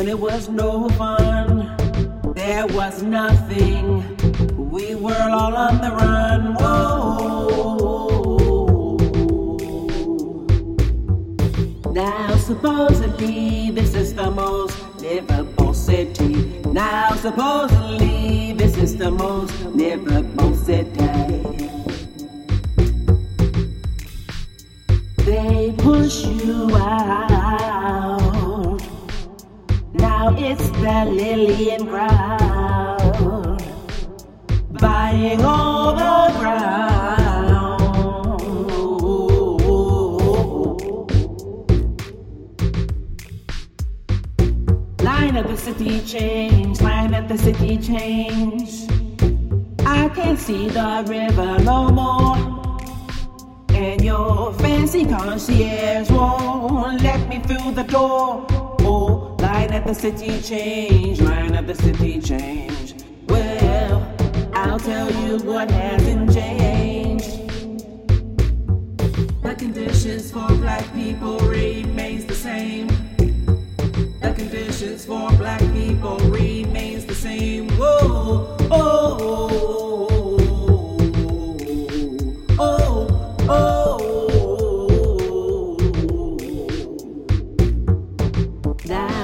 when it was no fun. There was nothing. We were all on the run. Whoa. Now supposedly this is the most livable city. Now supposedly this is the most livable city. They push you it's the Lillian crowd buying all the ground. Line of the city change, line of the city change. I can't see the river no more. And your fancy concierge won't let me through the door. Line at the city change, line at the city change. Well, I'll tell you what hasn't changed. The conditions for black people remains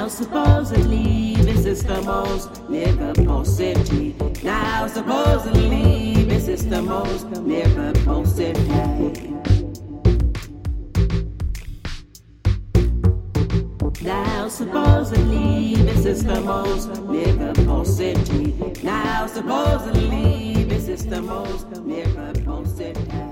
Now supposedly this is the most livable city. Now supposedly this is the most livable city. Now supposedly this is the most livable city. Now supposedly this is the most livable city.